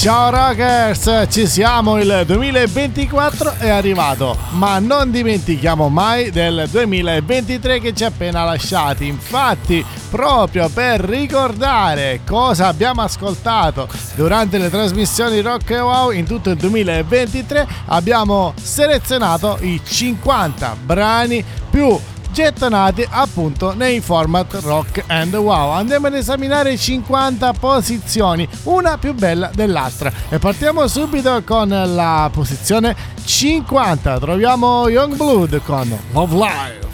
Ciao Rockers, ci siamo, il 2024 è arrivato, ma non dimentichiamo mai del 2023 che ci ha appena lasciati. Infatti, proprio per ricordare cosa abbiamo ascoltato durante le trasmissioni Rock e Wow in tutto il 2023, abbiamo selezionato i 50 brani più gettonati appunto nei format rock and wow. Andiamo ad esaminare 50 posizioni, una più bella dell'altra. E partiamo subito con la posizione 50. Troviamo Youngblood con Love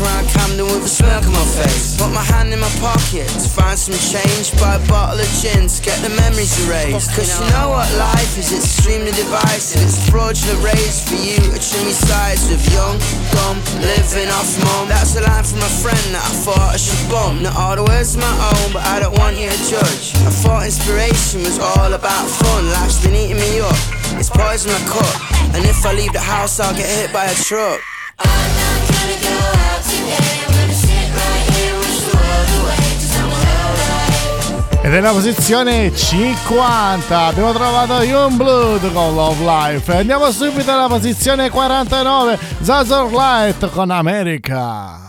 Life. some change, buy a bottle of gin to get the memories erased. Cause you know what life is, it's extremely divisive. It's fraudulent raised for you to trim your sides with young, dumb, living off mum. That's a line from a friend that I thought I should bump. Not all the words my own, but I don't want you to judge. I thought inspiration was all about fun. Life's been eating me up, it's poison my cup. And if I leave the house, I'll get hit by a truck. I'm Ed è la posizione 50 abbiamo trovato Youngblood con Love Life. Andiamo subito alla posizione 49, Zazor Light con America.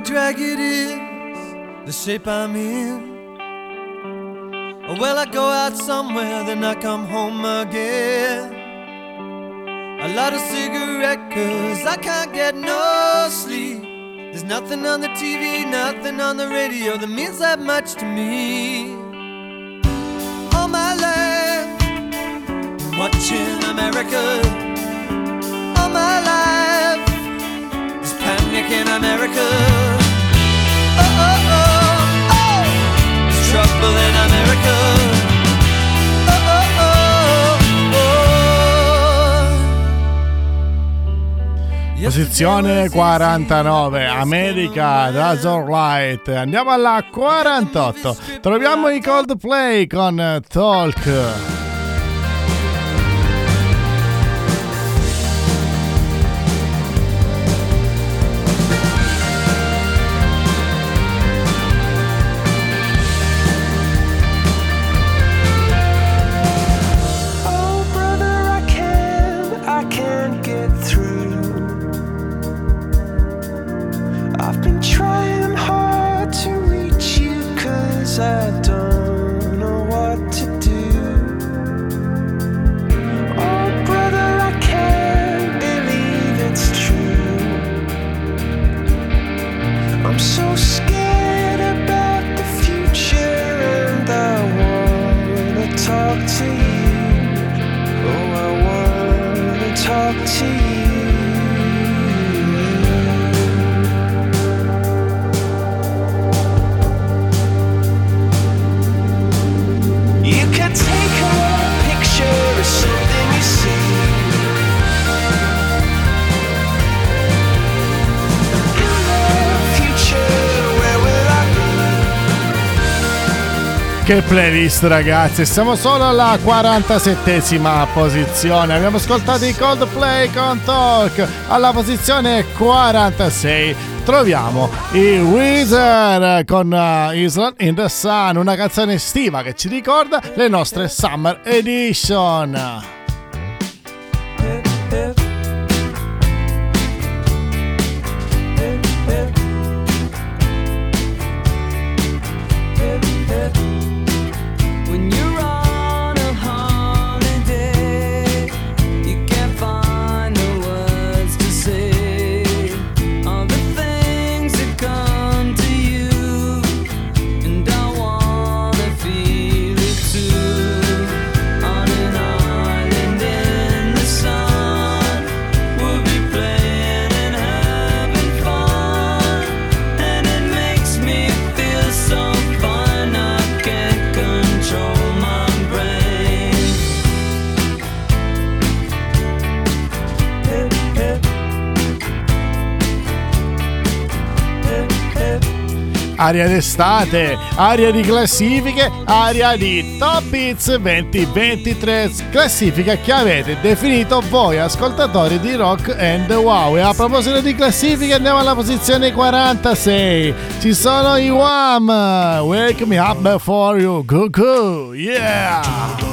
A drag it is, the shape I'm in. Well, I go out somewhere, then I come home again. I light a cigarette, cause I can't get no sleep. There's nothing on the TV, nothing on the radio that means that much to me. All my life, watching America. All my life panic in America. Oh, oh, oh, oh. There's trouble in America. Oh, oh, oh, Posizione 49, America, Razor Light. Andiamo alla 48. Troviamo i Coldplay con Talk. Playlist ragazzi, siamo solo alla 47esima posizione. Abbiamo ascoltato i Coldplay con Talk. Alla posizione 46 troviamo i Wizard con uh, Island in the Sun, una canzone estiva che ci ricorda le nostre Summer Edition. Aria d'estate, aria di classifiche, aria di Top Hits 2023, classifica che avete definito voi ascoltatori di Rock and Wow. E a proposito di classifiche andiamo alla posizione 46, ci sono i Wham! Wake me up before you, cuckoo, yeah!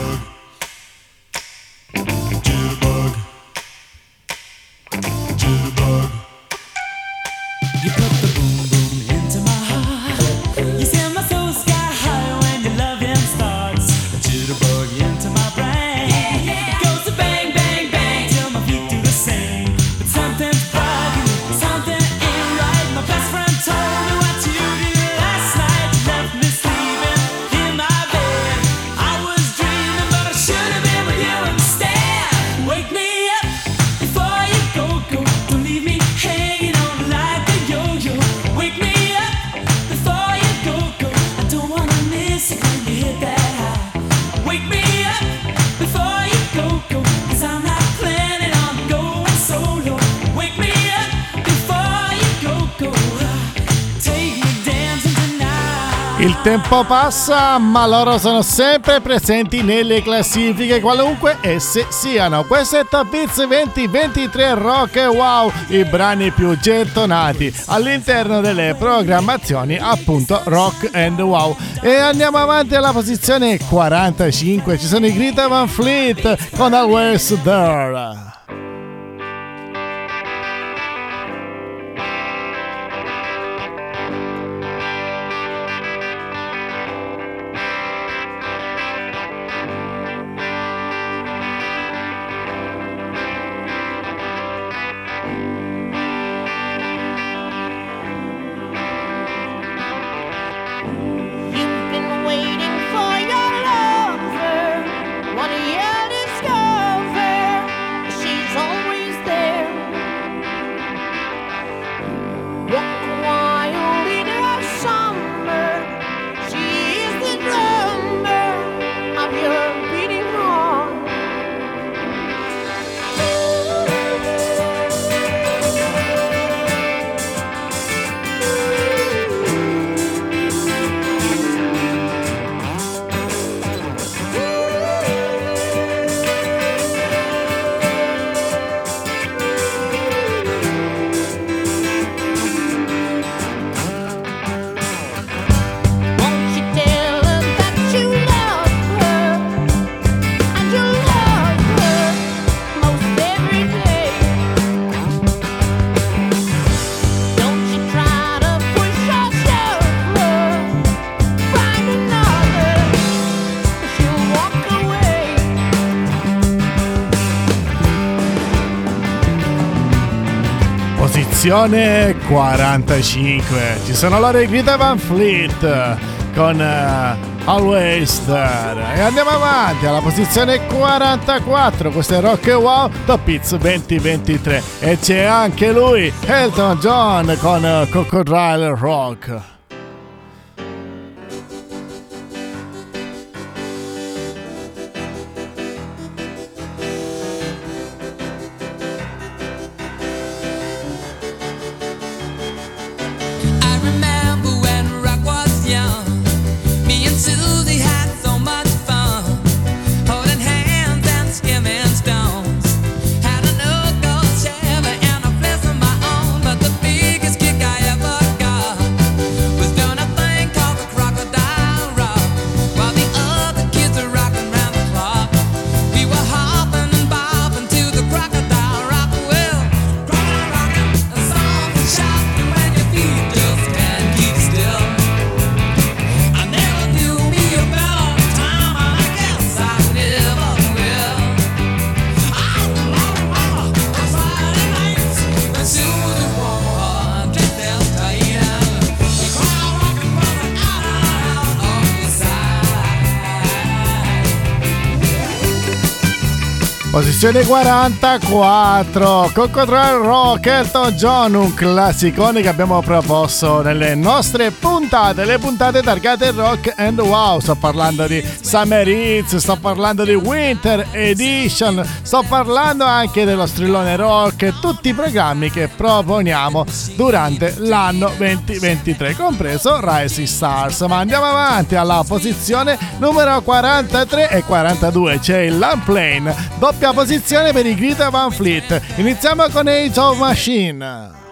Tempo passa, ma loro sono sempre presenti nelle classifiche, qualunque esse siano. Questo è Top Hits 2023 Rock e Wow, i brani più gettonati all'interno delle programmazioni appunto Rock and Wow. E andiamo avanti alla posizione 45, ci sono i Greta Van Fleet con Always There. Posizione 45. Ci sono loro i Greta Van Fleet con uh, Always There. E andiamo avanti alla posizione 44. Questo è Rock Wow Top Hits 2023. E c'è anche lui, Elton John con uh, Crocodile Rock. Posizione 44, Cocotrell Rock, Elton John, un classicone che abbiamo proposto nelle nostre puntate, le puntate targate Rock and Wow. Sto parlando di Summer Hits, sto parlando di Winter Edition, sto parlando anche dello strillone rock, tutti i programmi che proponiamo durante l'anno 2023, compreso Rising Stars. Ma andiamo avanti alla posizione numero 43 e 42, c'è il Lamplane, doppia Quinta posizione per i Greta Van Fleet. Iniziamo con Age of Machine.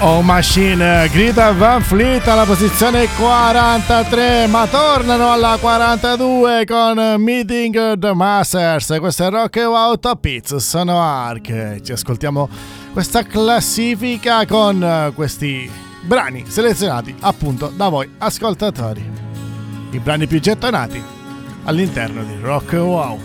Of Machine, grida Van Fleet alla posizione 43, ma tornano alla 42 con Meeting the Masters. Questo è Rock Out Pits, sono Ark. Ci ascoltiamo questa classifica con questi brani selezionati appunto da voi ascoltatori. I brani più gettonati all'interno di Rock Wow.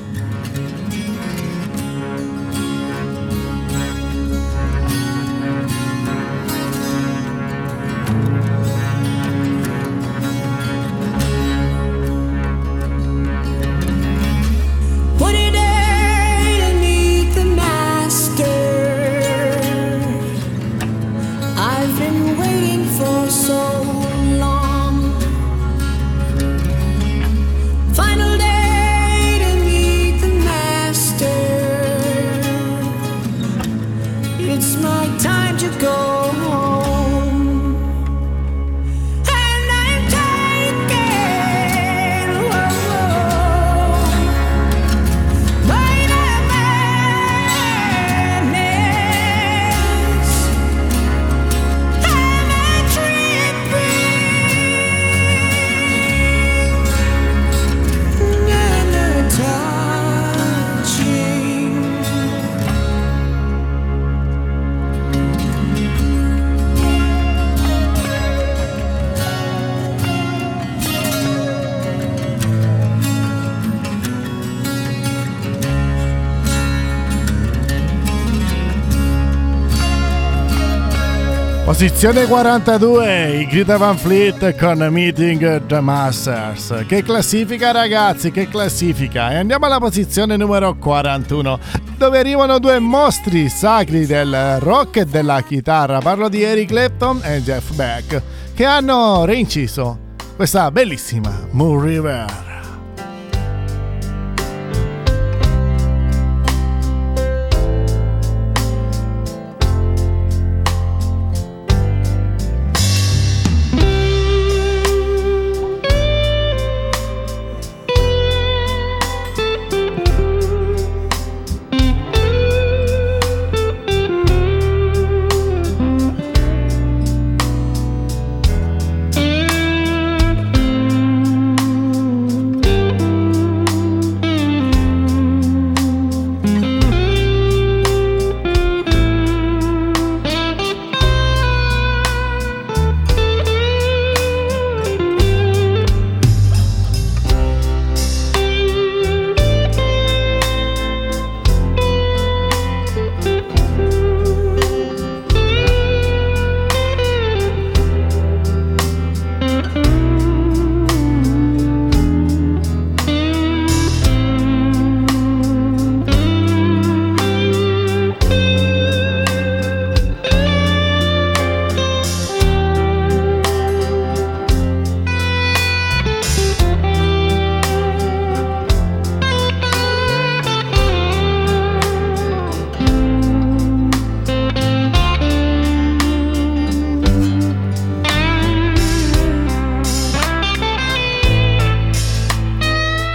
Posizione 42, i Greta Van Fleet con Meeting the Masters. Che classifica ragazzi, che classifica. E andiamo alla posizione numero 41, dove arrivano due mostri sacri del rock e della chitarra. Parlo di Eric Clapton e Jeff Beck, che hanno reinciso questa bellissima Moon River.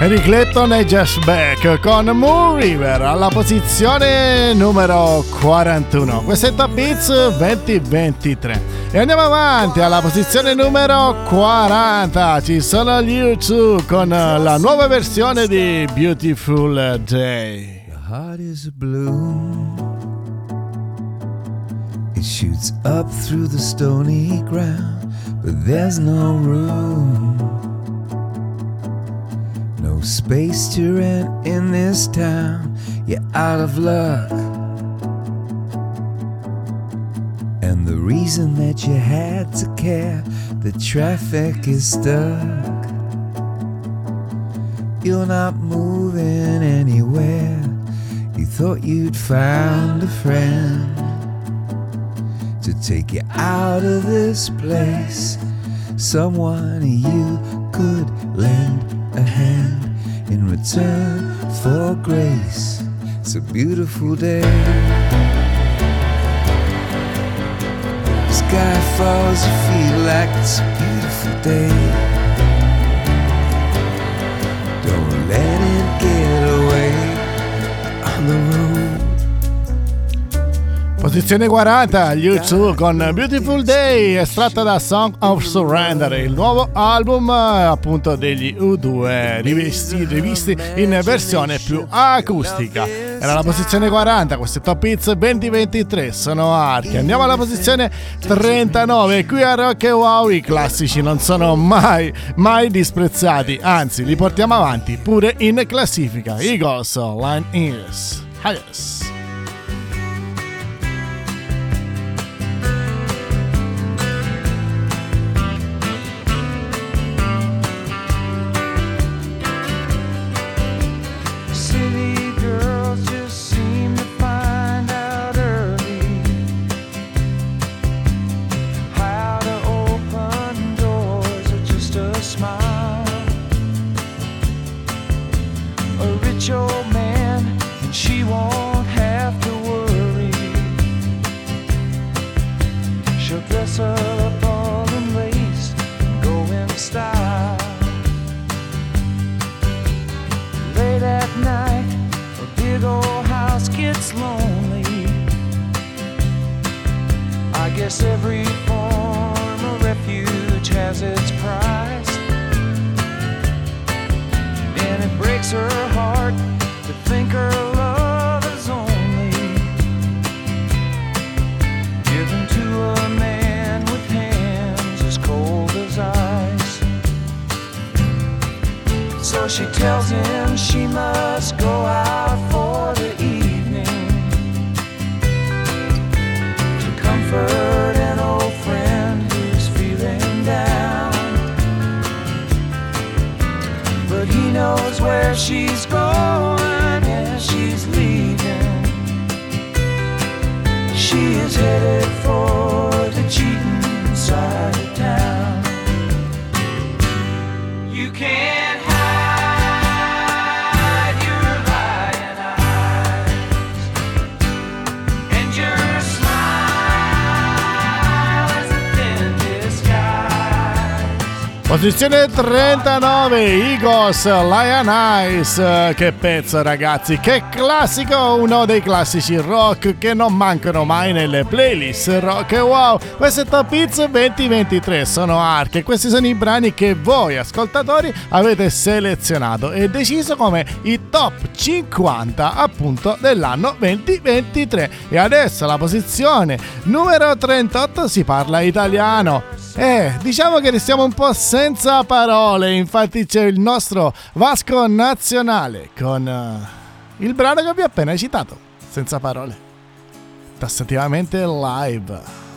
Eric Clapton e Josh Beck con Moon River alla posizione numero 41. Questo è Top Beats 2023. E andiamo avanti alla posizione numero 40. Ci sono gli U2 con la nuova versione di Beautiful Day. Your heart is blue. It shoots up through the stony ground, but there's no room. Space to rent in this town. You're out of luck. And the reason that you had to care, the traffic is stuck. You're not moving anywhere. You thought you'd found a friend to take you out of this place. Someone you could lend a hand in return for grace. It's a beautiful day. Sky falls, you feel like it's a beautiful day. Don't let it get away on the road. Posizione 40, gli U2 con Beautiful Day, estratta da Song of Surrender, il nuovo album appunto degli U2 rivisti, rivisti in versione più acustica. Era la posizione 40, questo è Top Hits 2023, sono Archi. Andiamo alla posizione 39, qui a Rock e Wow i classici non sono mai, mai disprezzati, anzi li portiamo avanti pure in classifica. Eagles, Line Ears. Highest. Him she must go out Posizione 39, Eagles, Lion Eyes. Che pezzo, ragazzi! Che classico! Uno dei classici rock che non mancano mai nelle playlist rock wow. Questo è Top Hits 2023. Sono Ark e questi sono i brani che voi, ascoltatori, avete selezionato e deciso come i top 50 appunto dell'anno 2023. E adesso la posizione numero 38 si parla italiano. Eh, diciamo che restiamo un po' senza parole, infatti c'è il nostro Vasco Nazionale con eh, il brano che vi ho appena citato, senza parole, tassativamente live.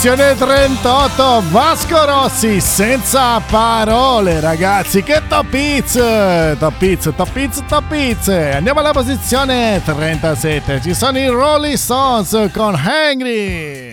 Posizione 38, Vasco Rossi, senza parole ragazzi, che top hits, top hits, top hits, top hits. Andiamo alla posizione 37, ci sono i Rolling Stones con Hangry.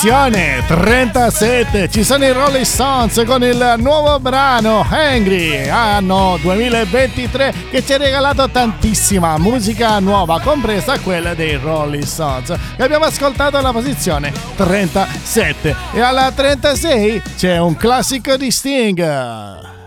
Posizione 37, ci sono i Rolling Stones con il nuovo brano Angry, anno 2023 che ci ha regalato tantissima musica nuova, compresa quella dei Rolling Stones. E abbiamo ascoltato alla posizione 37 e alla 36 c'è un classico di Sting.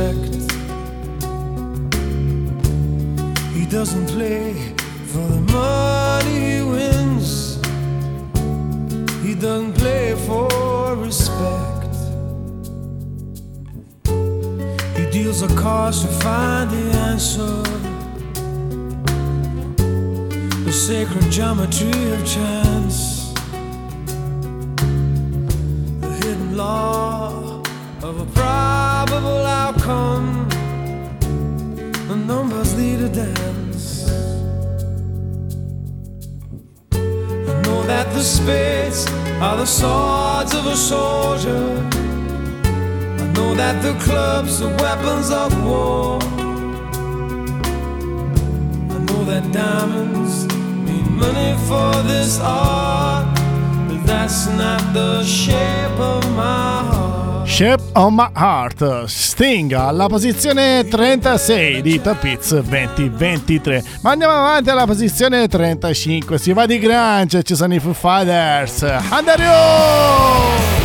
Suspect. He doesn't play for the money he wins. He doesn't play for respect. He deals the cards to find the answer the sacred geometry of chance, the clubs are weapons of war. I know that diamonds mean money for this art, but that's not the shape of my heart. Shape of My Heart, Sting alla posizione 36 di Top Hits 2023. Ma andiamo avanti alla posizione 35, si va di Grange, ci sono i Foo Fighters. Andario!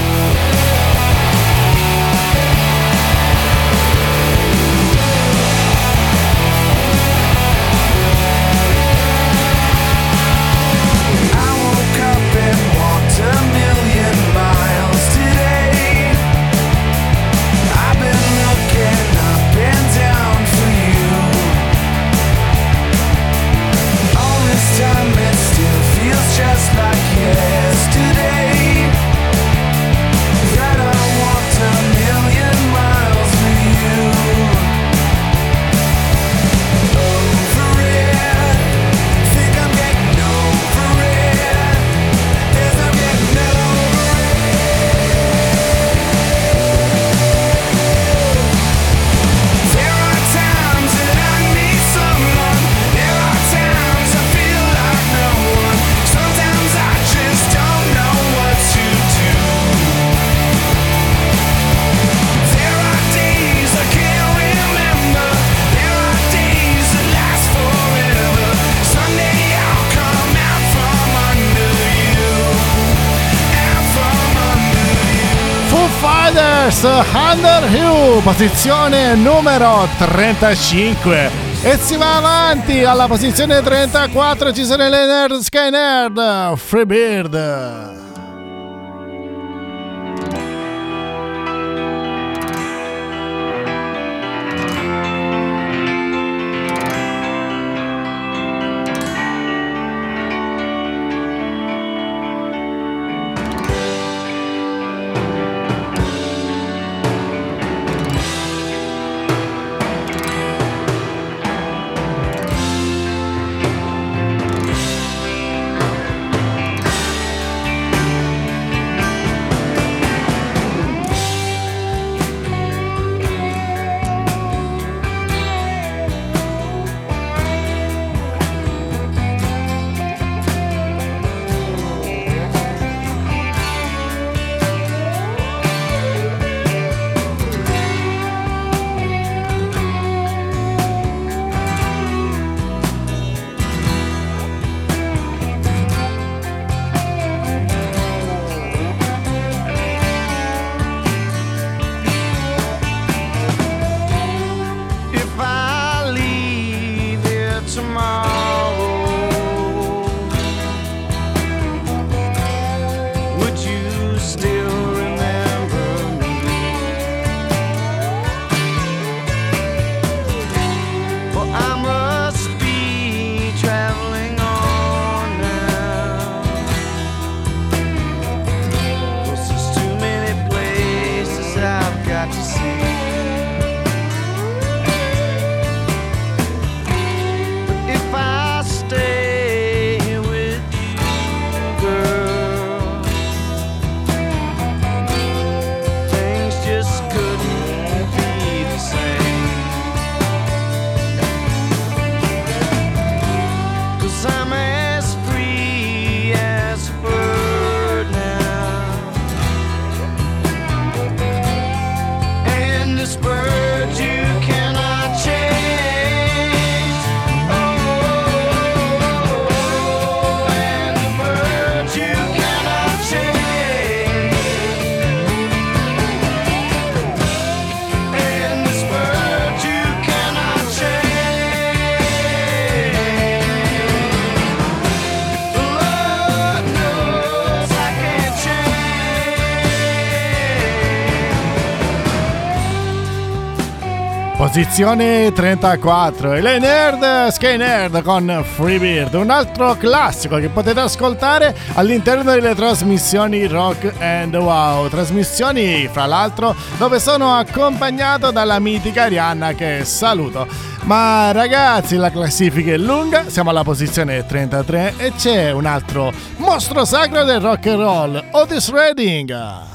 Posizione numero 35. E si va avanti alla posizione 34 ci sono le Nerd Sky Nerd Freebird. Posizione 34 e le Nerd Sky Nerd con Freebird, un altro classico che potete ascoltare all'interno delle trasmissioni Rock and Wow. Trasmissioni, fra l'altro, dove sono accompagnato dalla mitica Rihanna che saluto. Ma ragazzi, la classifica è lunga, siamo alla posizione 33 e c'è un altro mostro sacro del rock and roll, Otis Redding.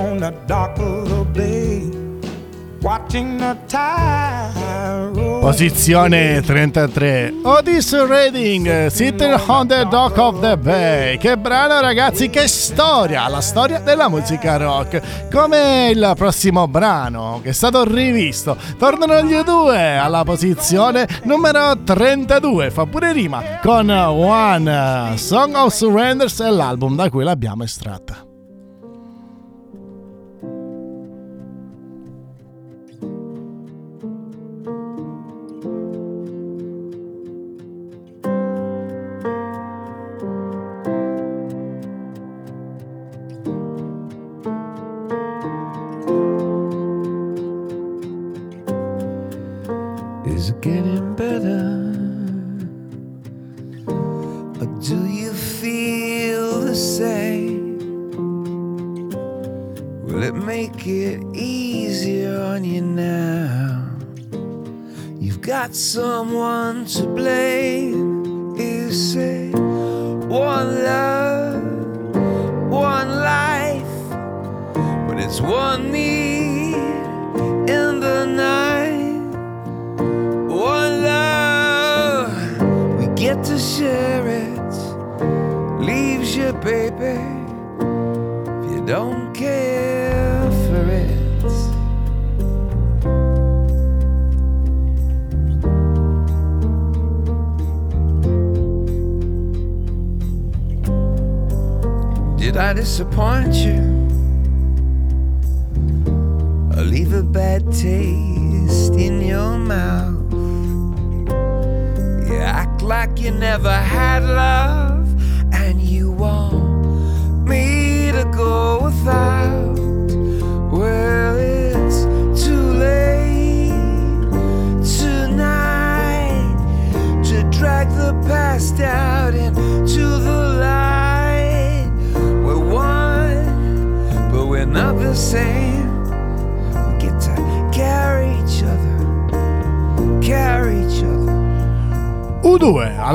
on the dock of the bay. Posizione 33 Otis Reading Sitting on the Dock of the Bay. Che brano ragazzi, che storia La storia della musica rock. Come il prossimo brano Che è stato rivisto. Tornano gli due alla posizione numero 32 Fa pure rima con One Song of Surrenders E l'album da cui l'abbiamo estratta someone to blame.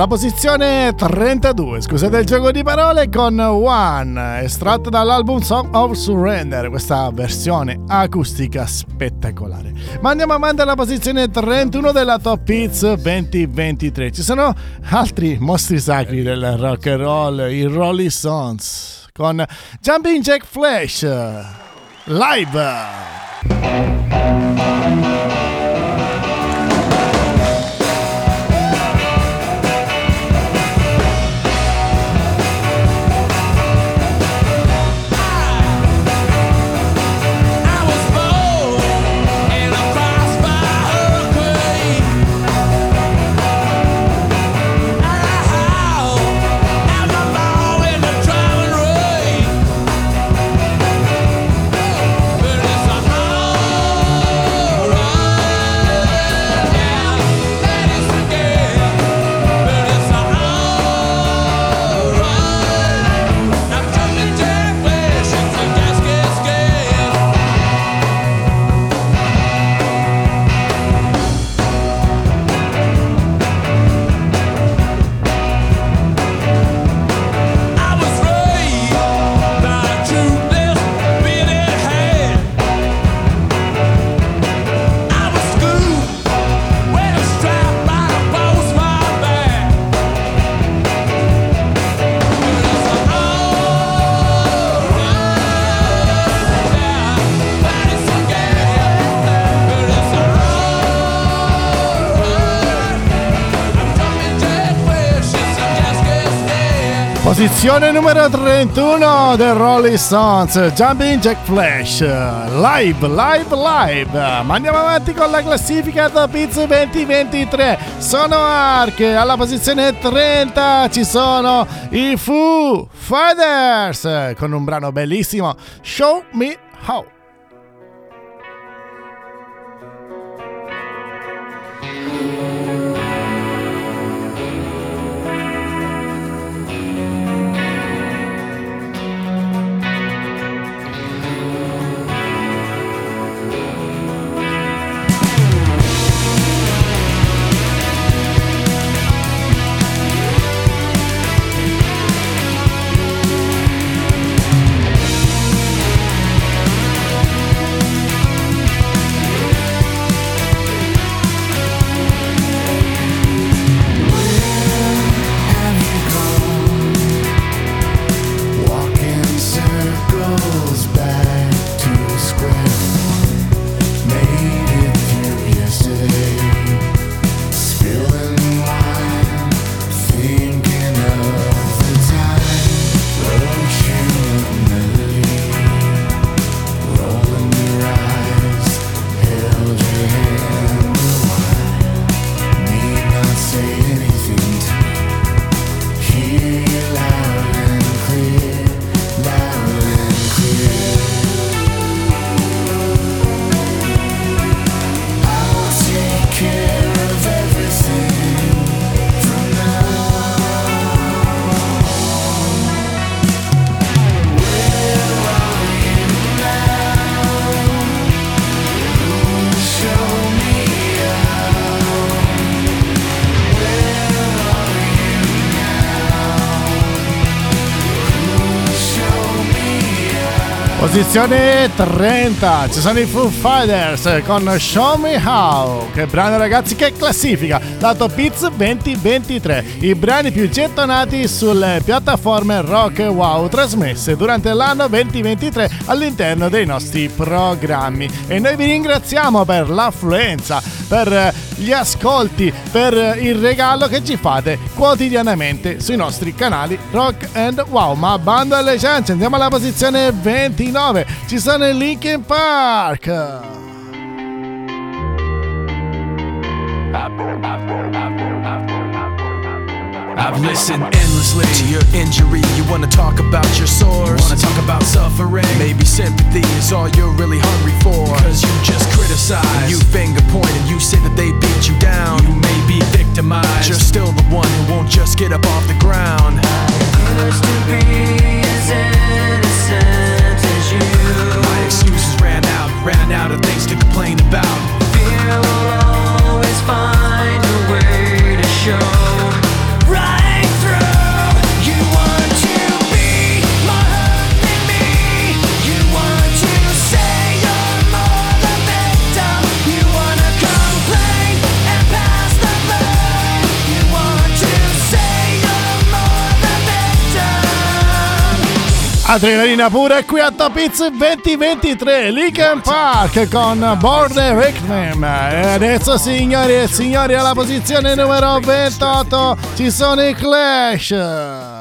Alla posizione 32, scusate il gioco di parole, con One, estratto dall'album Song of Surrender, questa versione acustica spettacolare. Ma andiamo avanti alla posizione 31 della Top Hits 2023. Ci sono altri mostri sacri del rock and roll, i Rolling Stones, con Jumping Jack Flash, live. Posizione numero 31 del Rolling Stones, Jumping Jack Flash, live, live, live. Ma andiamo avanti con la classifica Top Hits 2023. Sono Ark, alla posizione 30 ci sono i Foo Fighters con un brano bellissimo, Show Me How. Posizione 30, ci sono i Foo Fighters con Show Me How. Che brano ragazzi, che classifica! Lato Beats 2023, i brani più gettonati sulle piattaforme Rock Wow trasmesse durante l'anno 2023 all'interno dei nostri programmi. E noi vi ringraziamo per l'affluenza, per gli ascolti, per il regalo che ci fate quotidianamente sui nostri canali Rock and Wow. Ma bando alle ciance, andiamo alla posizione 29. Ci sono i Linkin Park. I've endlessly to your injury. You wanna talk about your sores? Wanna talk about suffering? Maybe sympathy is all you're really hungry for. Cause you just criticize. You finger point and you say that they beat you down. You may be victimized. You're still the one who won't just get up off the ground. Adrenalina pura qui a Top Hits 2023 Linkin Park con Border Requiem e adesso signori e signori alla posizione numero 28 ci sono i Clash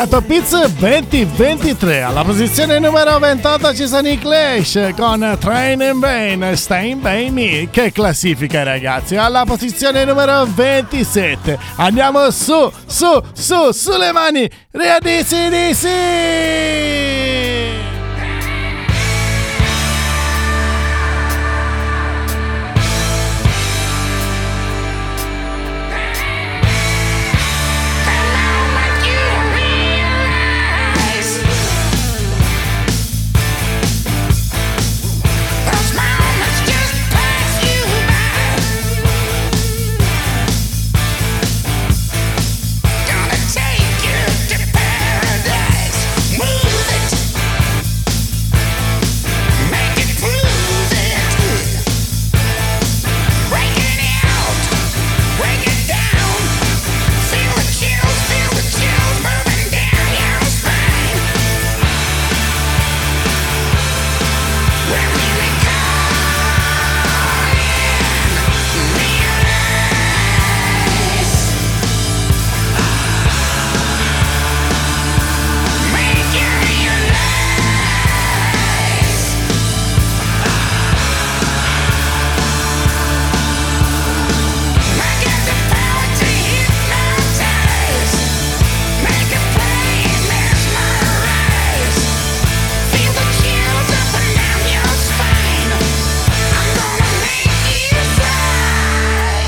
Nella Top Hits 2023 alla posizione numero 28 ci sono i Clash con Train and Bane Staying By Me. Che classifica ragazzi? Alla posizione numero 27 andiamo su su su sulle mani. Ready sì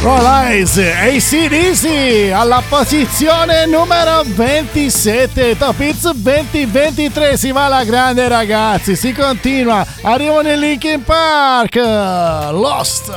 Roll Eyes ACDC alla posizione numero 27 Top Hits 2023 si va alla grande ragazzi si continua. Arrivano i Linkin Park Lost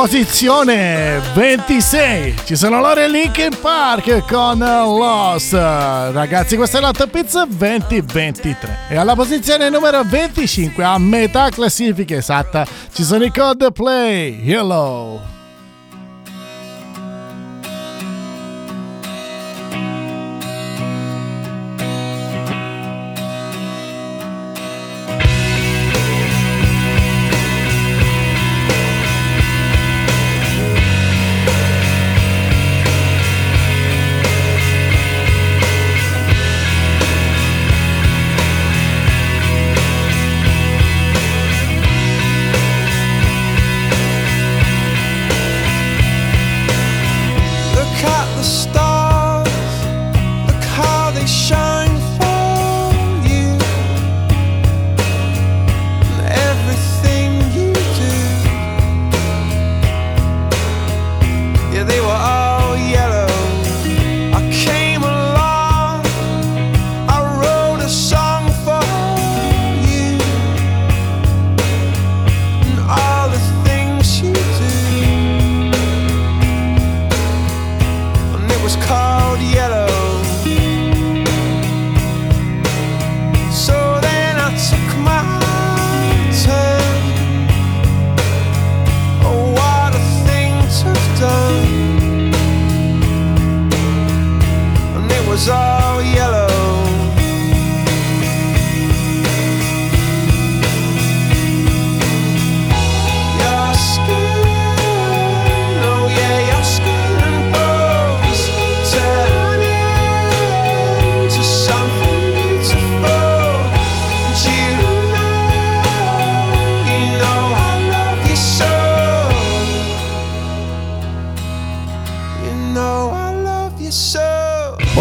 posizione 26 ci sono loro in Linkin Park con Lost. Ragazzi, questa è la Top Pizza 2023. E alla posizione numero 25, a metà classifica esatta, ci sono i Coldplay. Hello.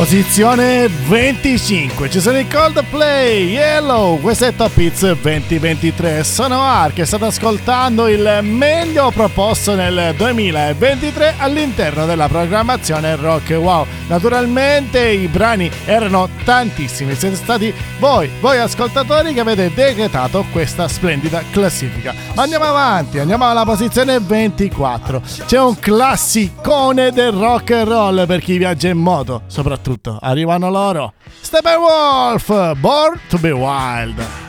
Posizione 25, ci sono i Coldplay, Yellow, questo è Top Hits 2023, sono Ark e state ascoltando il meglio proposto nel 2023 all'interno della programmazione Rock Wow. Naturalmente i brani erano tantissimi, siete stati voi, voi ascoltatori che avete decretato questa splendida classifica. Andiamo avanti, andiamo alla posizione 24, c'è un classicone del rock and roll per chi viaggia in moto, soprattutto arrivano loro. Steppenwolf, Born to be Wild.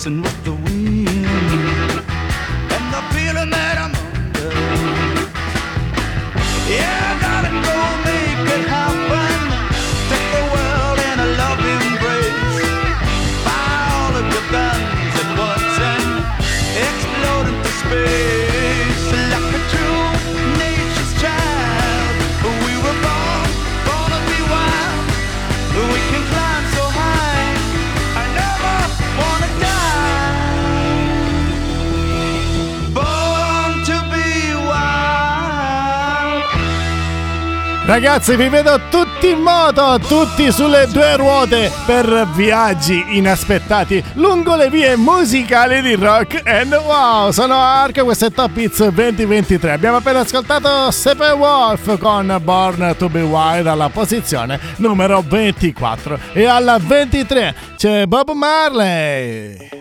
Racing with the Ragazzi, vi vedo tutti in moto, tutti sulle due ruote per viaggi inaspettati lungo le vie musicali di rock and wow. Sono Ark, questo è Top Hits 2023. Abbiamo appena ascoltato Steppenwolf con Born to be Wild alla posizione numero 24 e alla 23 c'è Bob Marley.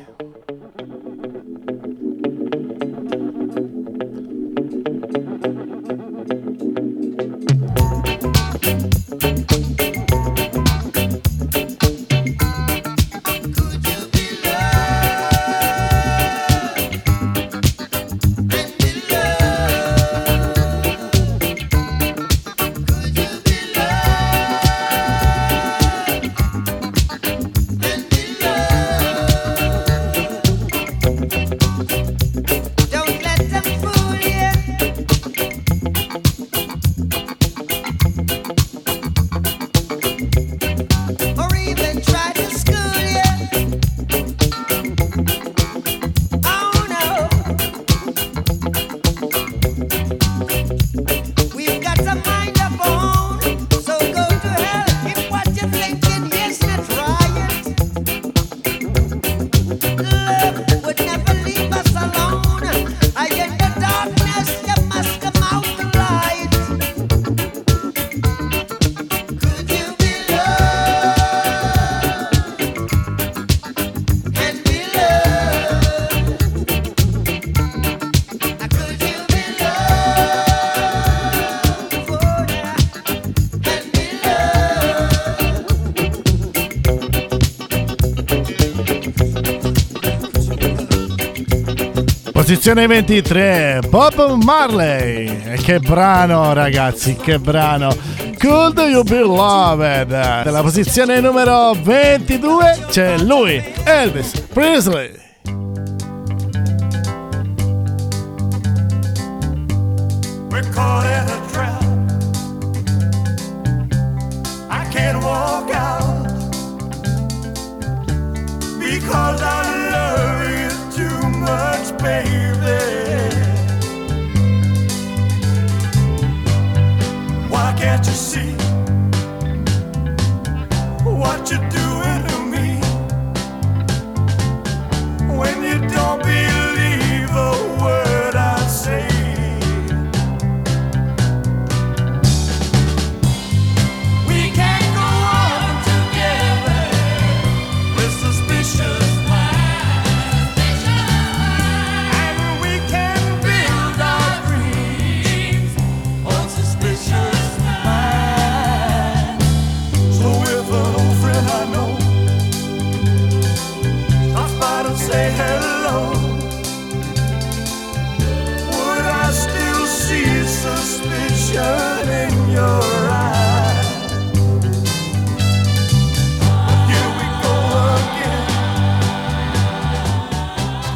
Posizione 23, Bob Marley. Che brano, ragazzi, che brano. Could You Be Loved? Nella posizione numero 22 c'è lui, Elvis Presley.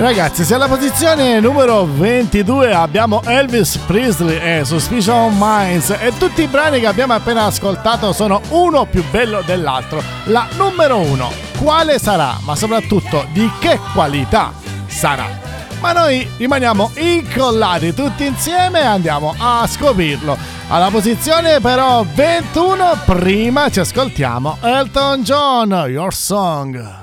Ragazzi, se alla posizione numero 22 abbiamo Elvis Presley e Suspicion Minds e tutti i brani che abbiamo appena ascoltato sono uno più bello dell'altro, la numero 1 quale sarà? Ma soprattutto di che qualità sarà? Ma noi rimaniamo incollati tutti insieme e andiamo a scoprirlo. Alla posizione però 21 prima ci ascoltiamo Elton John, Your Song.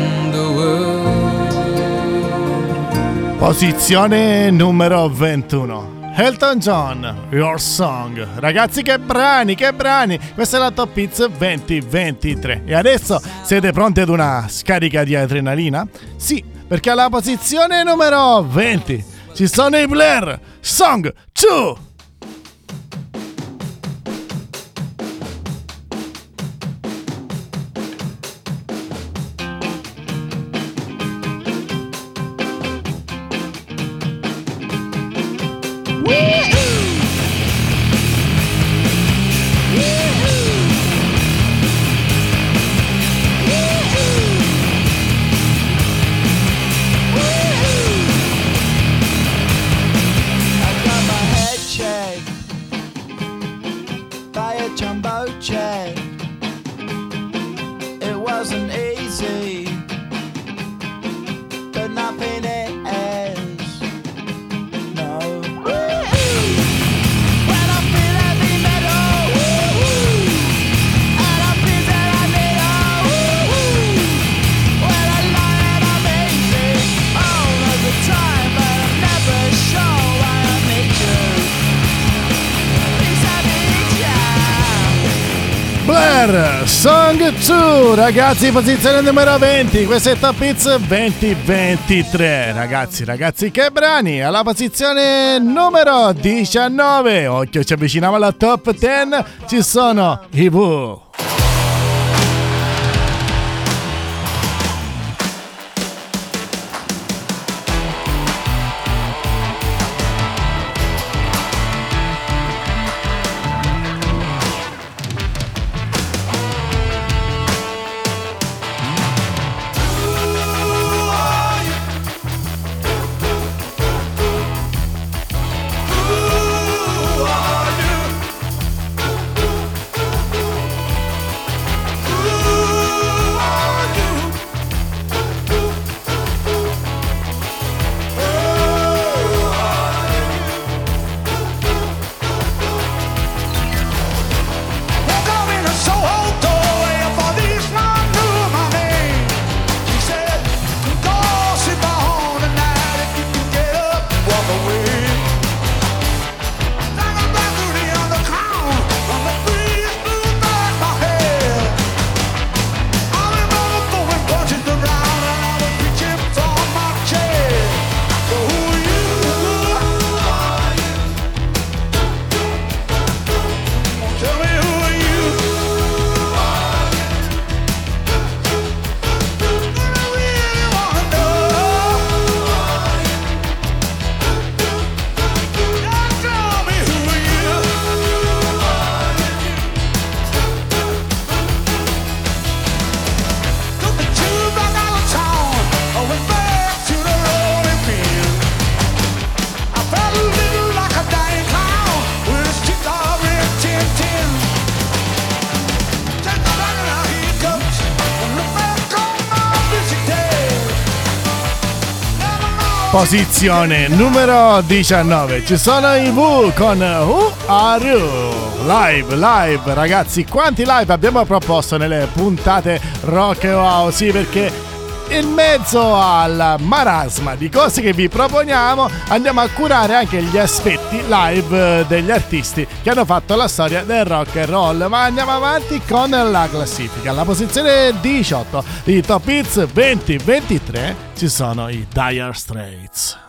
Posizione numero 21. Elton John, Your Song. Ragazzi, che brani, che brani! Questa è la Top Hits 2023. E adesso siete pronti ad una scarica di adrenalina? Sì, perché alla posizione numero 20 ci sono i Blair, Song 2. Ragazzi, posizione numero 20, questo è Top Hits 2023, ragazzi, ragazzi, che brani, alla posizione numero 19, occhio, ci avviciniamo alla top 10, ci sono i Who. Posizione numero 19 ci sono i Who con Who Are You? Live, live ragazzi Quanti live abbiamo proposto nelle puntate Rock e Wow? Sì perché in mezzo al marasma di cose che vi proponiamo andiamo a curare anche gli aspetti live eh, degli artisti che hanno fatto la storia del rock and roll. Ma andiamo avanti con la classifica. Alla posizione 18 di Top Hits 2023 ci sono i Dire Straits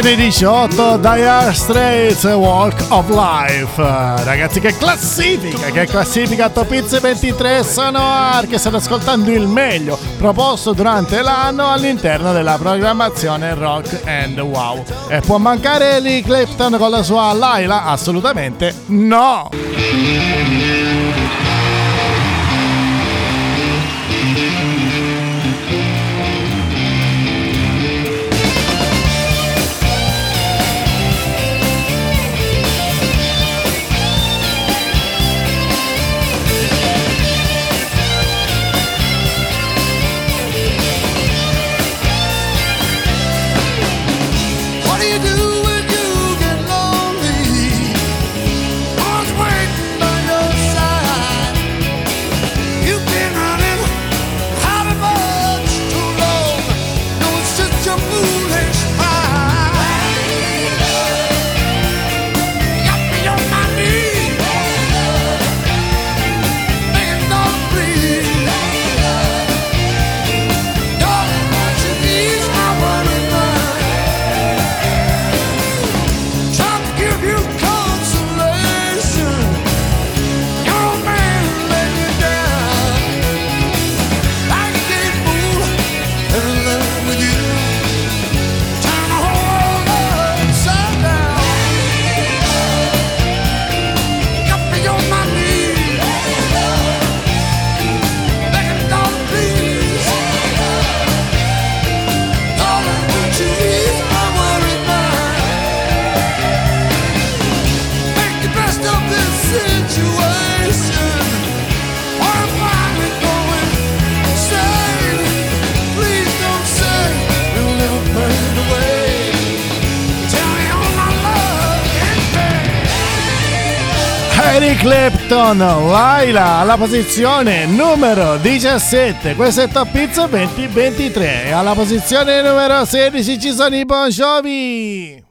Posizione 18 Dire Straits Walk of Life. Ragazzi che classifica Che classifica. Top Hits 23 Sono Arche State ascoltando il meglio Proposto durante l'anno All'interno della programmazione Rock and Wow. E può mancare Lee Clifton con la sua Laila? Assolutamente no Clapton, Laila alla posizione numero 17, questo è Top Pizza 2023 alla posizione numero 16 ci sono i Bon Jovi.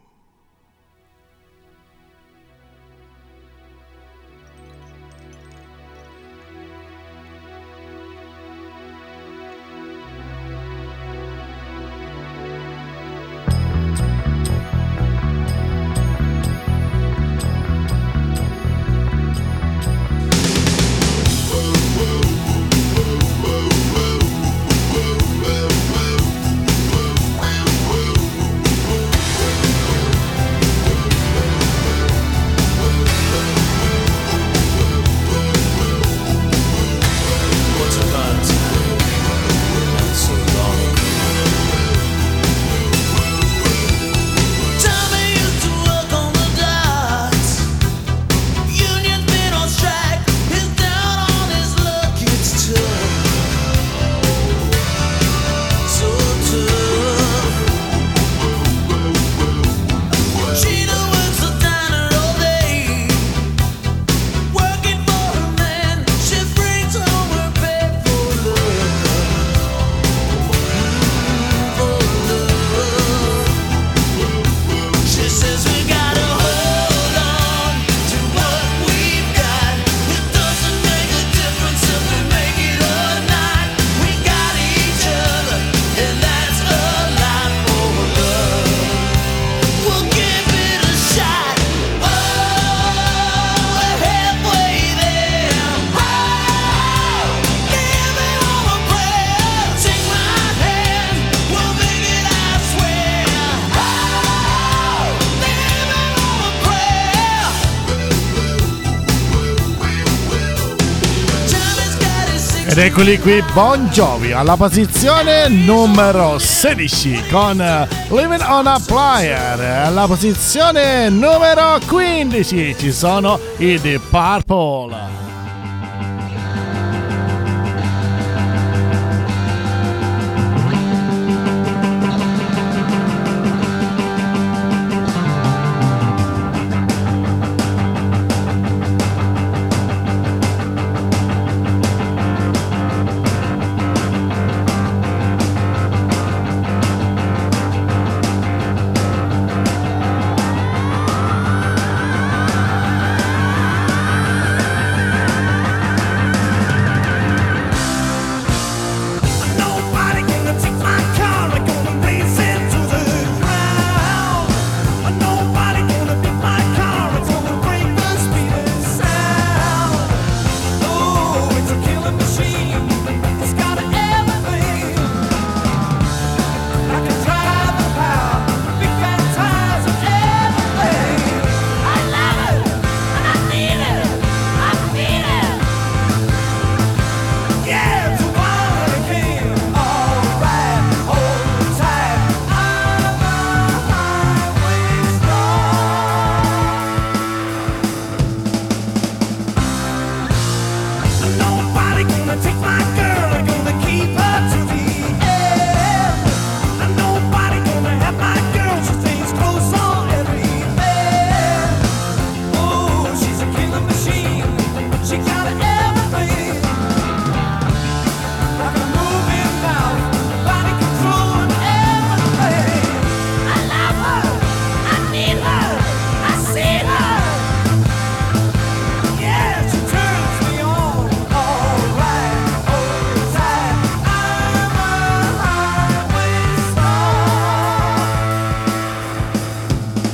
Ed eccoli qui, Bon Jovi, alla posizione numero 16 con eh, Living on a Flyer. Alla posizione numero 15 ci sono i The Purple.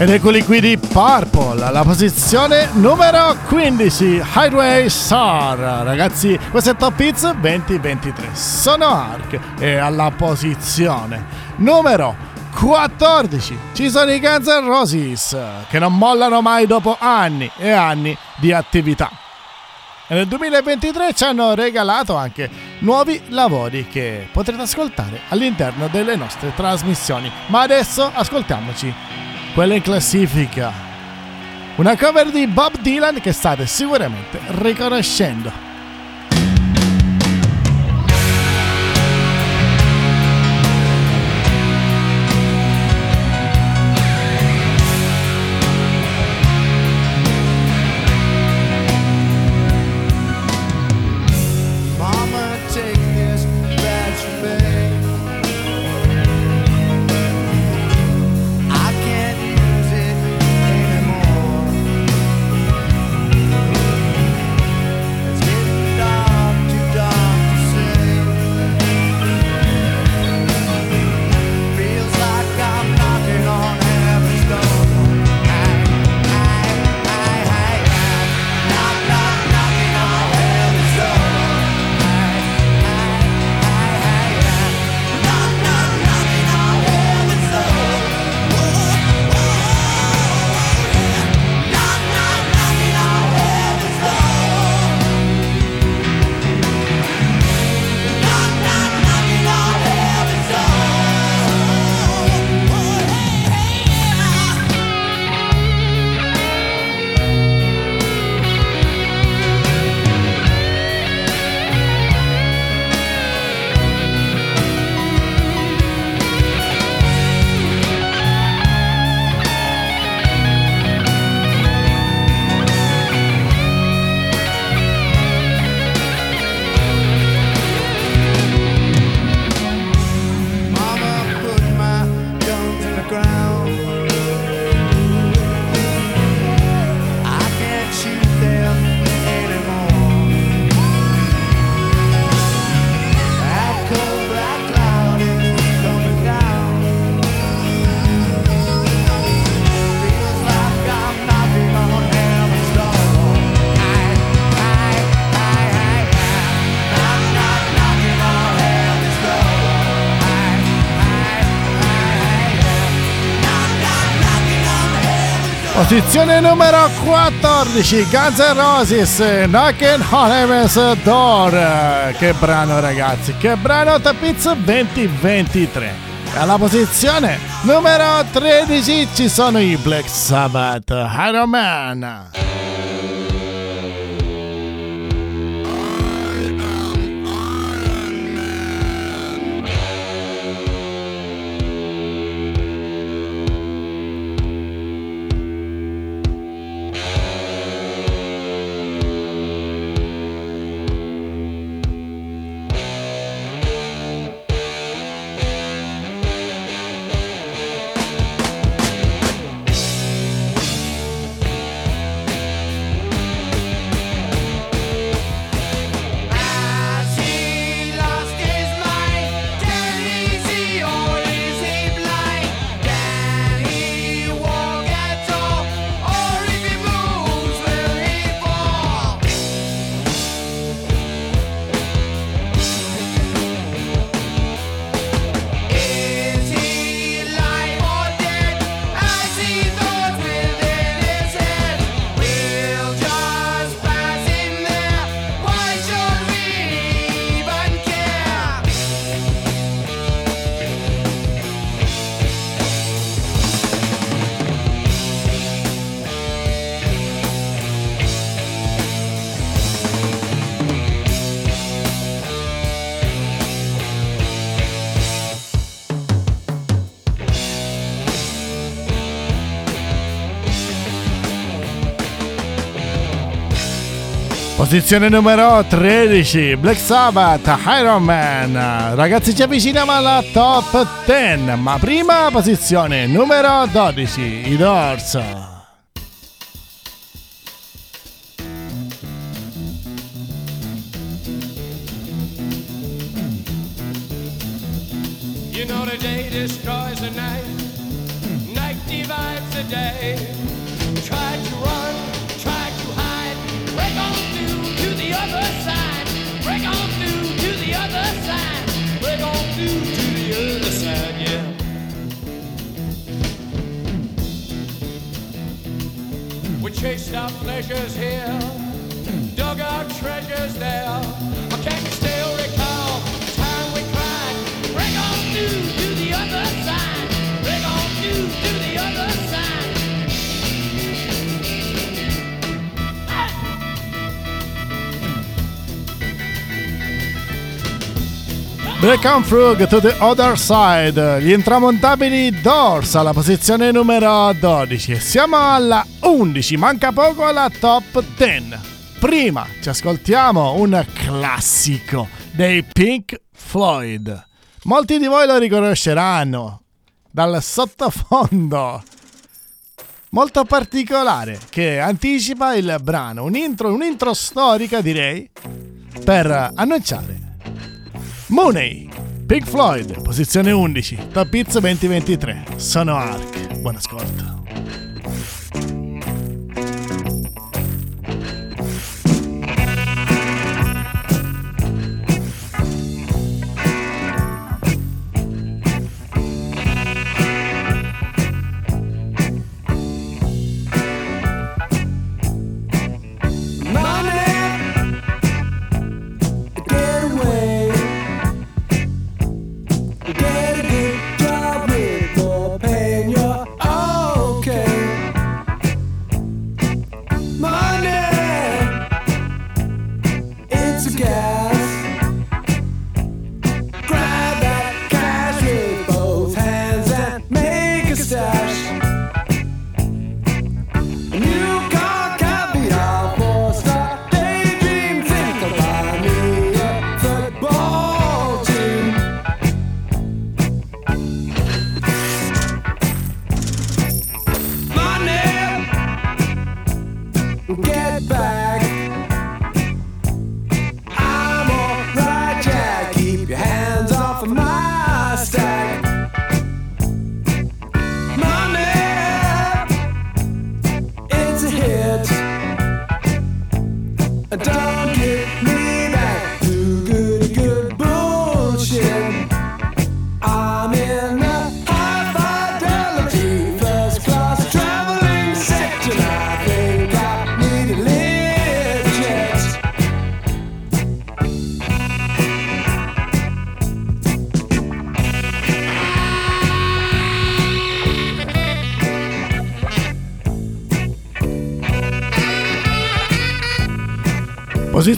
Ed eccoli qui di Purple, alla posizione numero 15, Highway Star. Ragazzi, questo è Top Hits 2023. Sono Ark e alla posizione numero 14 ci sono i Guns N' Roses che non mollano mai dopo anni e anni di attività. E nel 2023 ci hanno regalato anche nuovi lavori che potrete ascoltare all'interno delle nostre trasmissioni. Ma adesso ascoltiamoci quella in classifica. Una cover di Bob Dylan che state sicuramente riconoscendo. Posizione numero 14, Guns N' Roses, Knocking on Heaven's Door. Che brano ragazzi, che brano Tapiz 2023. E alla posizione numero 13 ci sono i Black Sabbath, Iron Man. Posizione numero 13, Black Sabbath, Iron Man. Ragazzi ci avviciniamo alla top 10, ma prima posizione numero 12, i Doors. On Frug to the Other Side, gli intramontabili Doors alla posizione numero 12. Siamo alla 11, manca poco alla top 10. Prima ci ascoltiamo un classico dei Pink Floyd. Molti di voi lo riconosceranno dal sottofondo molto particolare che anticipa il brano, un intro, un intro storica direi, per annunciare Mooney, Pink Floyd, posizione 11, Top Hits 2023. Sono Ark. Buon ascolto.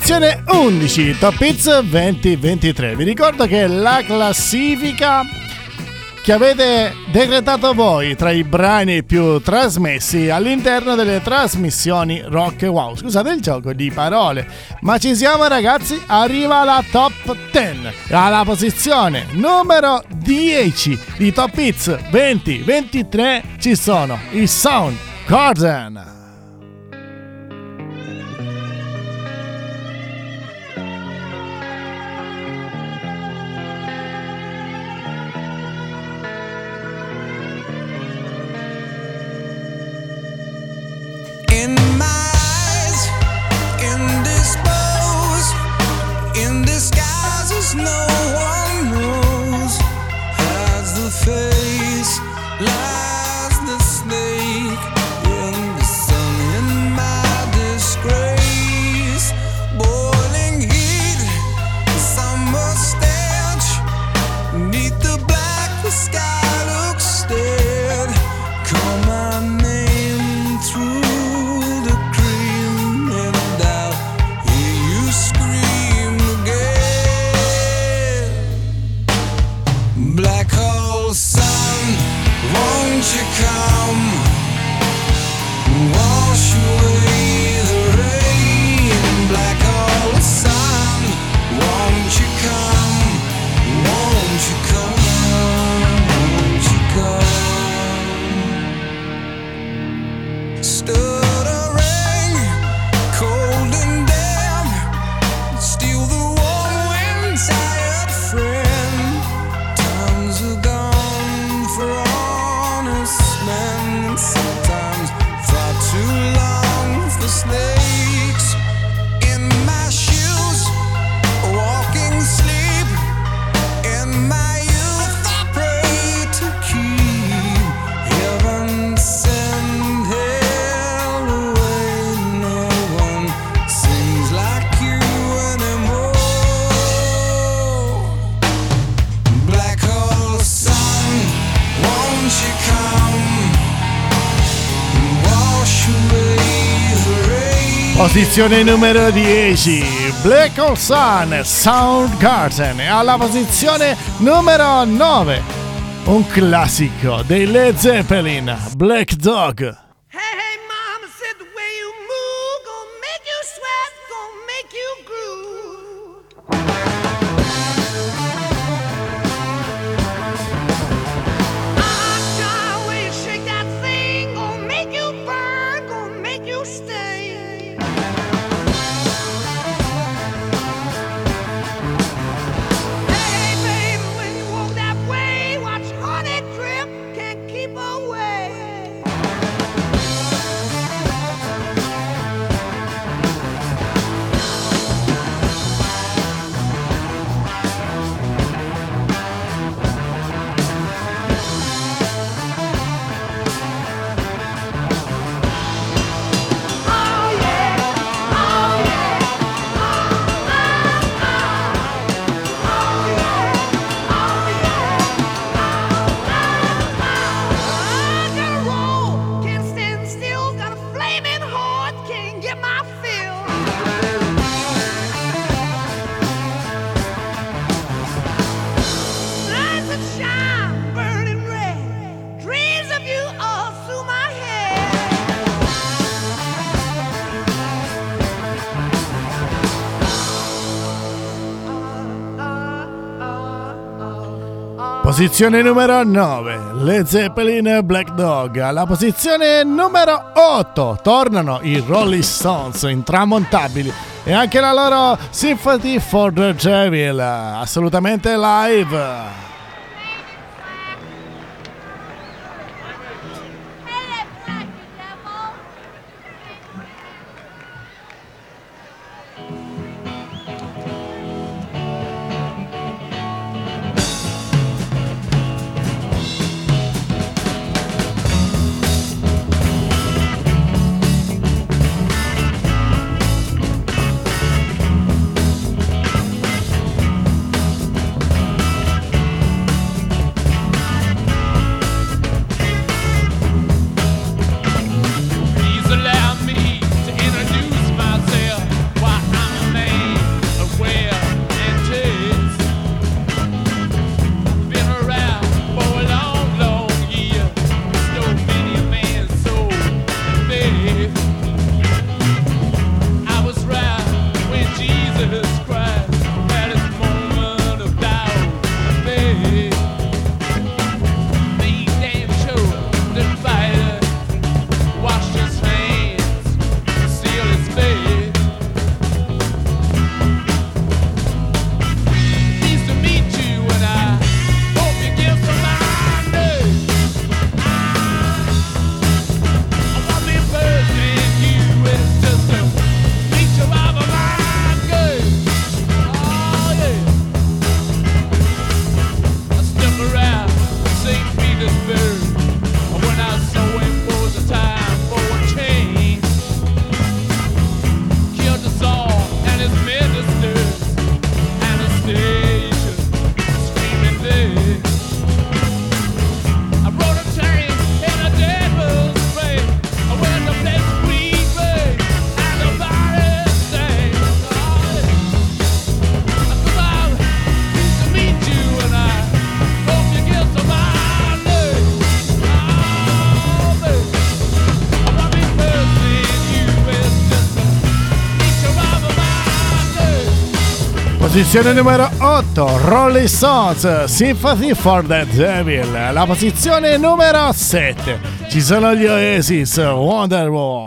Posizione 11, Top Hits 2023. Vi ricordo che la classifica che avete decretato voi tra i brani più trasmessi all'interno delle trasmissioni Rock e Wow. Scusate il gioco di parole, ma ci siamo ragazzi, arriva la top 10. Alla posizione numero 10 di Top Hits 2023 ci sono i Sound Garden. face like Posizione numero 10, Black Hole Sun, Soundgarden. E alla posizione numero 9, un classico dei Led Zeppelin, Black Dog. Posizione numero 9, Led Zeppelin Black Dog. Alla posizione numero 8 tornano i Rolling Stones intramontabili e anche la loro Sympathy for the Devil, assolutamente live. Posizione numero 8, Rolling Stones, Sympathy for the Devil. La posizione numero 7, ci sono gli Oasis, Wonderwall.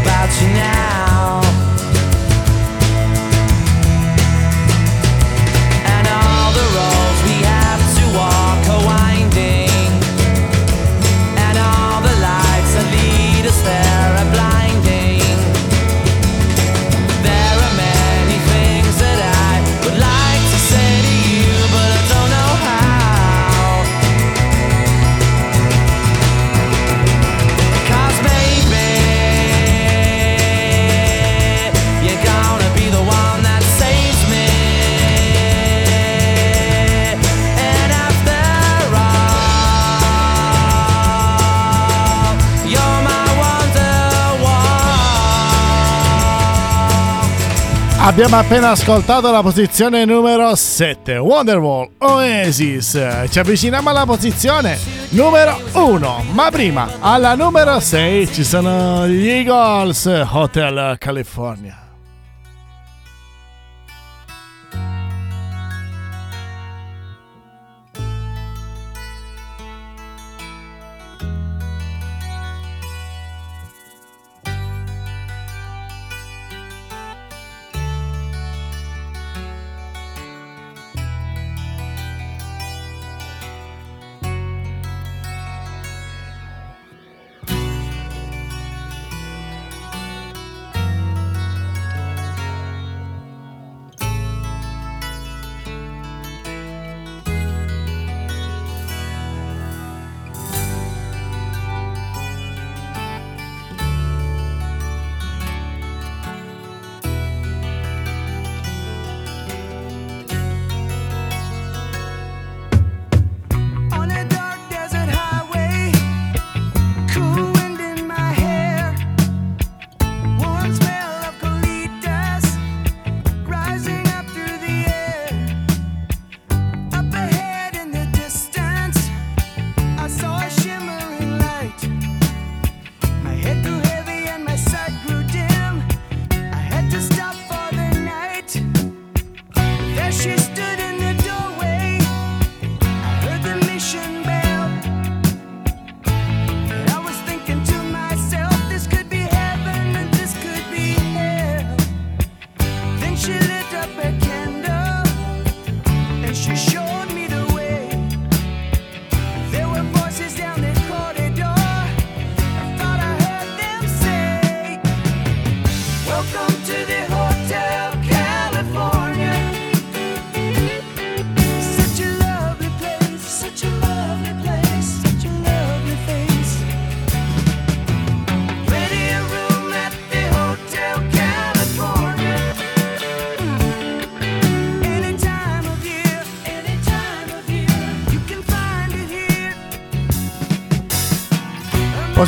About you now. Abbiamo appena ascoltato la posizione numero 7, Wonderwall, Oasis. Ci avviciniamo alla posizione numero 1, ma prima, alla numero 6 ci sono gli Eagles, Hotel California.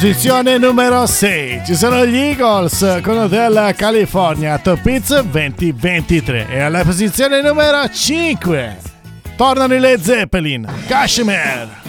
Posizione numero 6, ci sono gli Eagles con Hotel California, Top Hits 2023. E alla posizione numero 5 tornano i Led Zeppelin, Kashmir.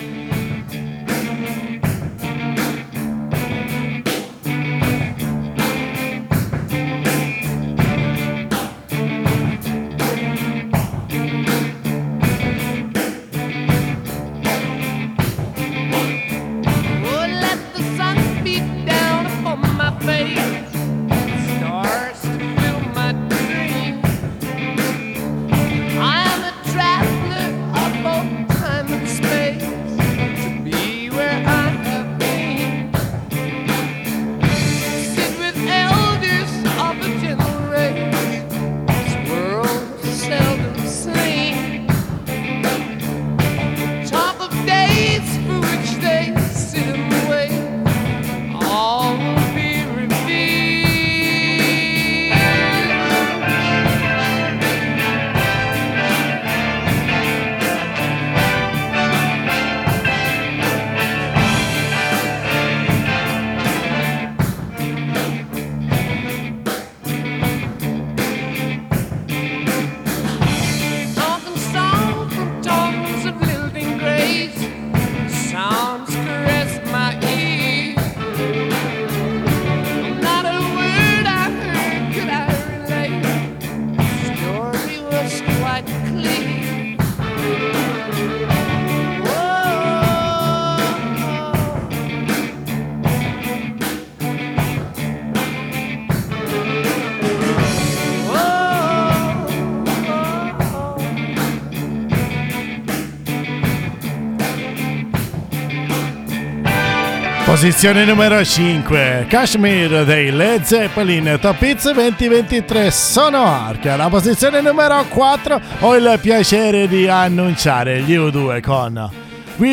Posizione numero 5, Kashmir dei Led Zeppelin, Top Hits 2023 sono Ark. Alla posizione numero 4 ho il piacere di annunciare gli U2 con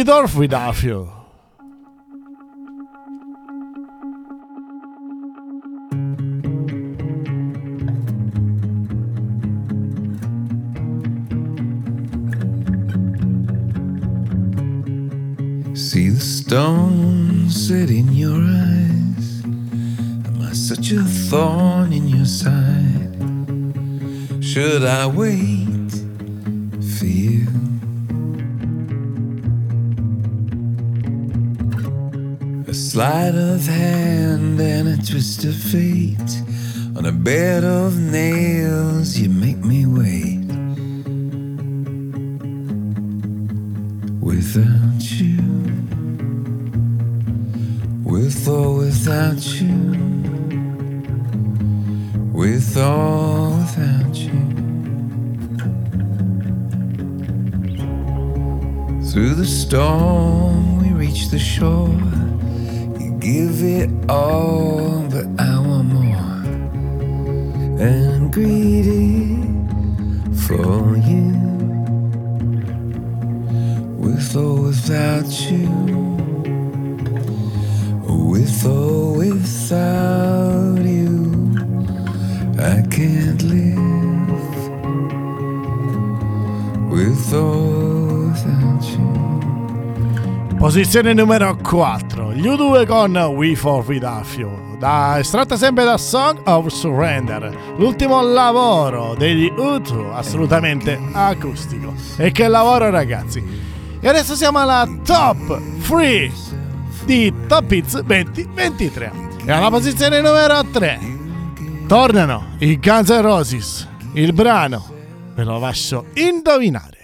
or Without You. Bed of nails, you make me wait. Without you, with or without you, with or without you. Through the storm, we reach the shore. Posizione numero 4, gli U2 con We For You, da, estratta sempre da Song of Surrender, l'ultimo lavoro degli U2, assolutamente acustico. E che lavoro ragazzi! E adesso siamo alla top 3 di Top Hits 2023. E alla posizione numero 3 tornano i Guns N' Roses. Il brano ve lo lascio indovinare.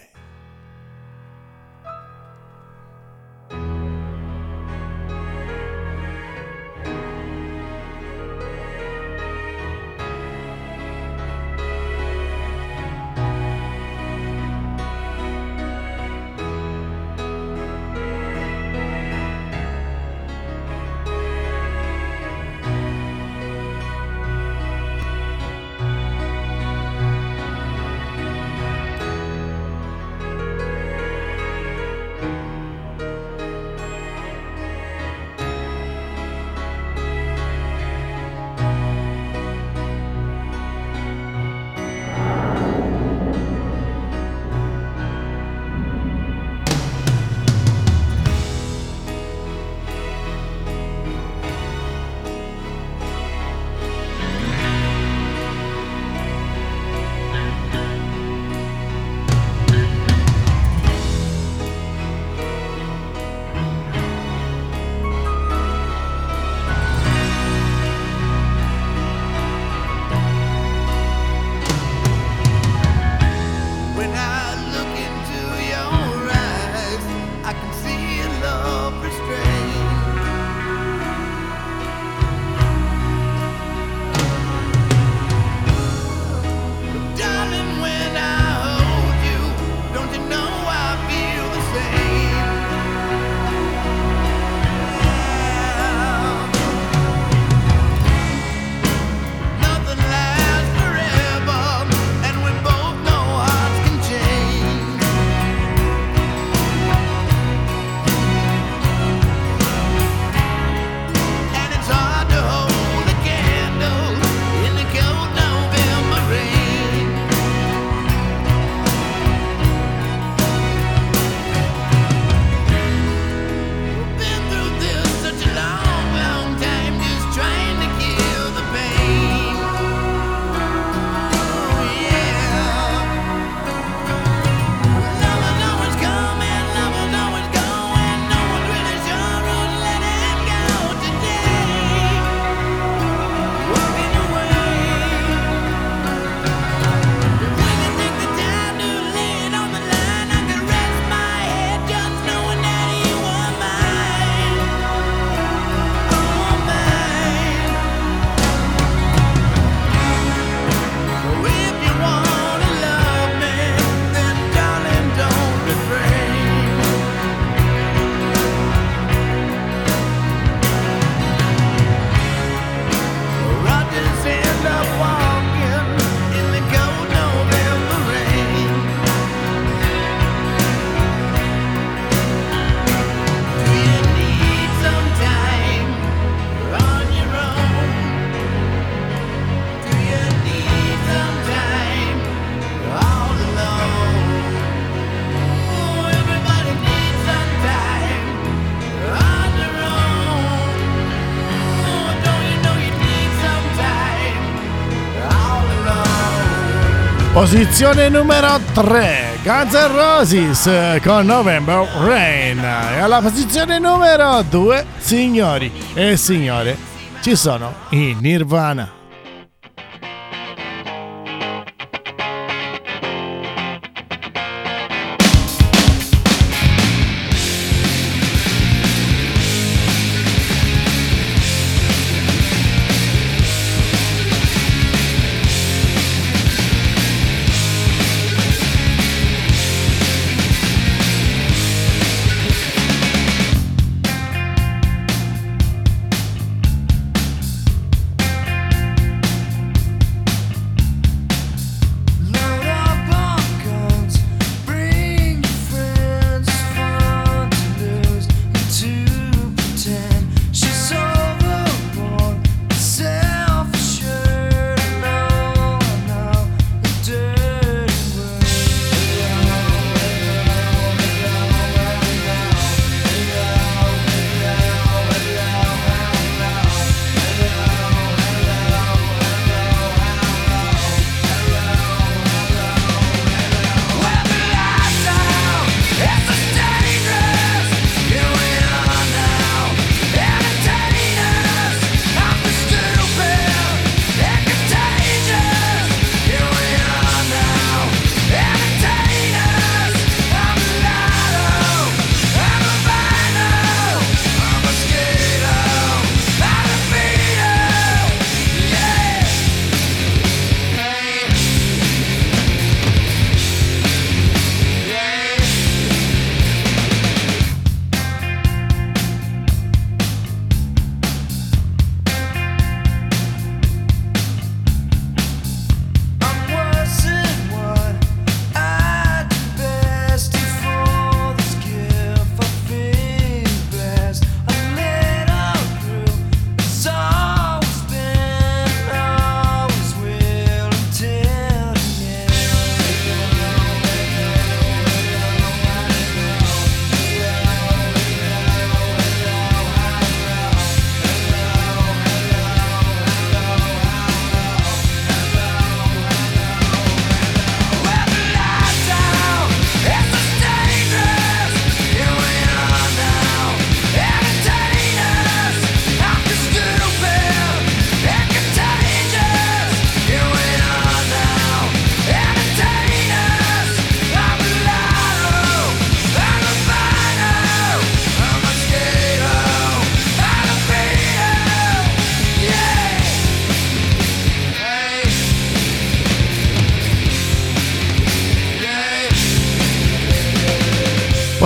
Posizione numero 3, Guns N' Roses con November Rain. E alla posizione numero 2, signori e signore, ci sono i Nirvana.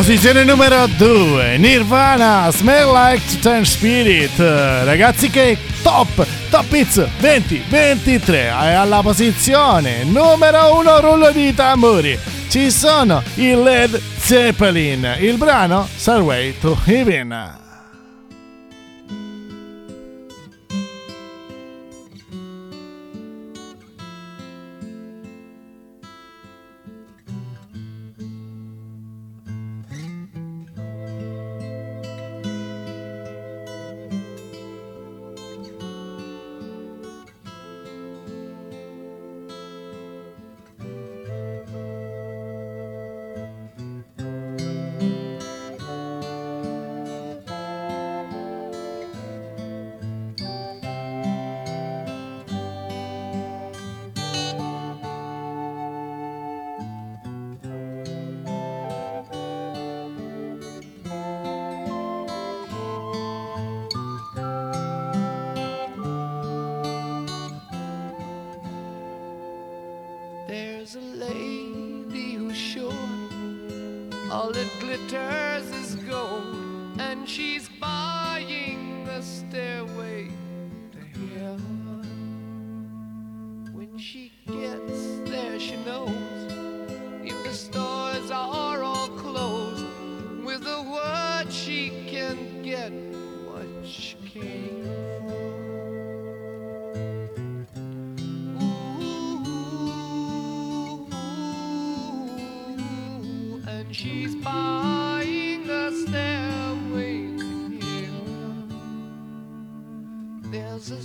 Posizione numero 2, Nirvana, Smell Like Teen Spirit. Ragazzi che top, top hits 2023. E alla posizione numero 1, rullo di tamburi. Ci sono i Led Zeppelin. Il brano Stairway to Heaven.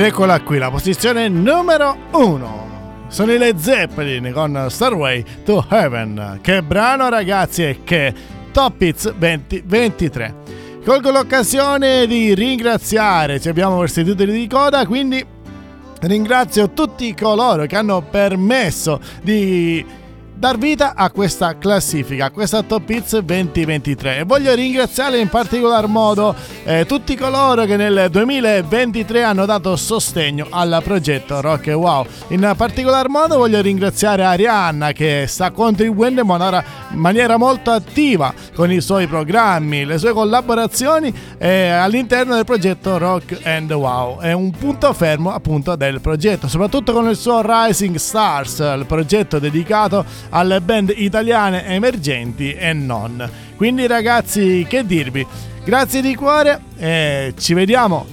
Ed eccola qui, la posizione numero 1. Sono i Led Zeppelin con Starway to Heaven. Che brano ragazzi e che Top Hits 2023. Colgo l'occasione di ringraziare, ci abbiamo verso i titoli di coda, quindi ringrazio tutti coloro che hanno permesso di dar vita a questa classifica, a questa Top Hits 2023 e voglio ringraziare in particolar modo eh, tutti coloro che nel 2023 hanno dato sostegno al progetto Rock e Wow. In particolar modo voglio ringraziare Arianna che sta contribuendo in maniera, molto attiva con i suoi programmi, le sue collaborazioni eh, all'interno del progetto Rock and Wow. È un punto fermo appunto del progetto, soprattutto con il suo Rising Stars, il progetto dedicato alle band italiane emergenti e non. Quindi ragazzi, che dirvi? Grazie di cuore e ci vediamo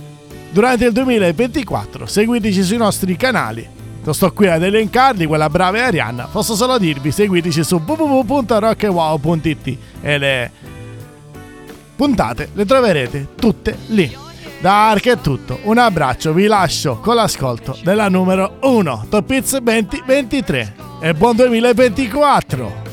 durante il 2024. Seguiteci sui nostri canali. Non sto qui ad elencarli, quella brava Arianna. Posso solo dirvi, seguiteci su www.rockewow.it e le puntate le troverete tutte lì. Da Ark è tutto, un abbraccio, vi lascio con l'ascolto della numero 1 Top Hits 2023 e buon 2024!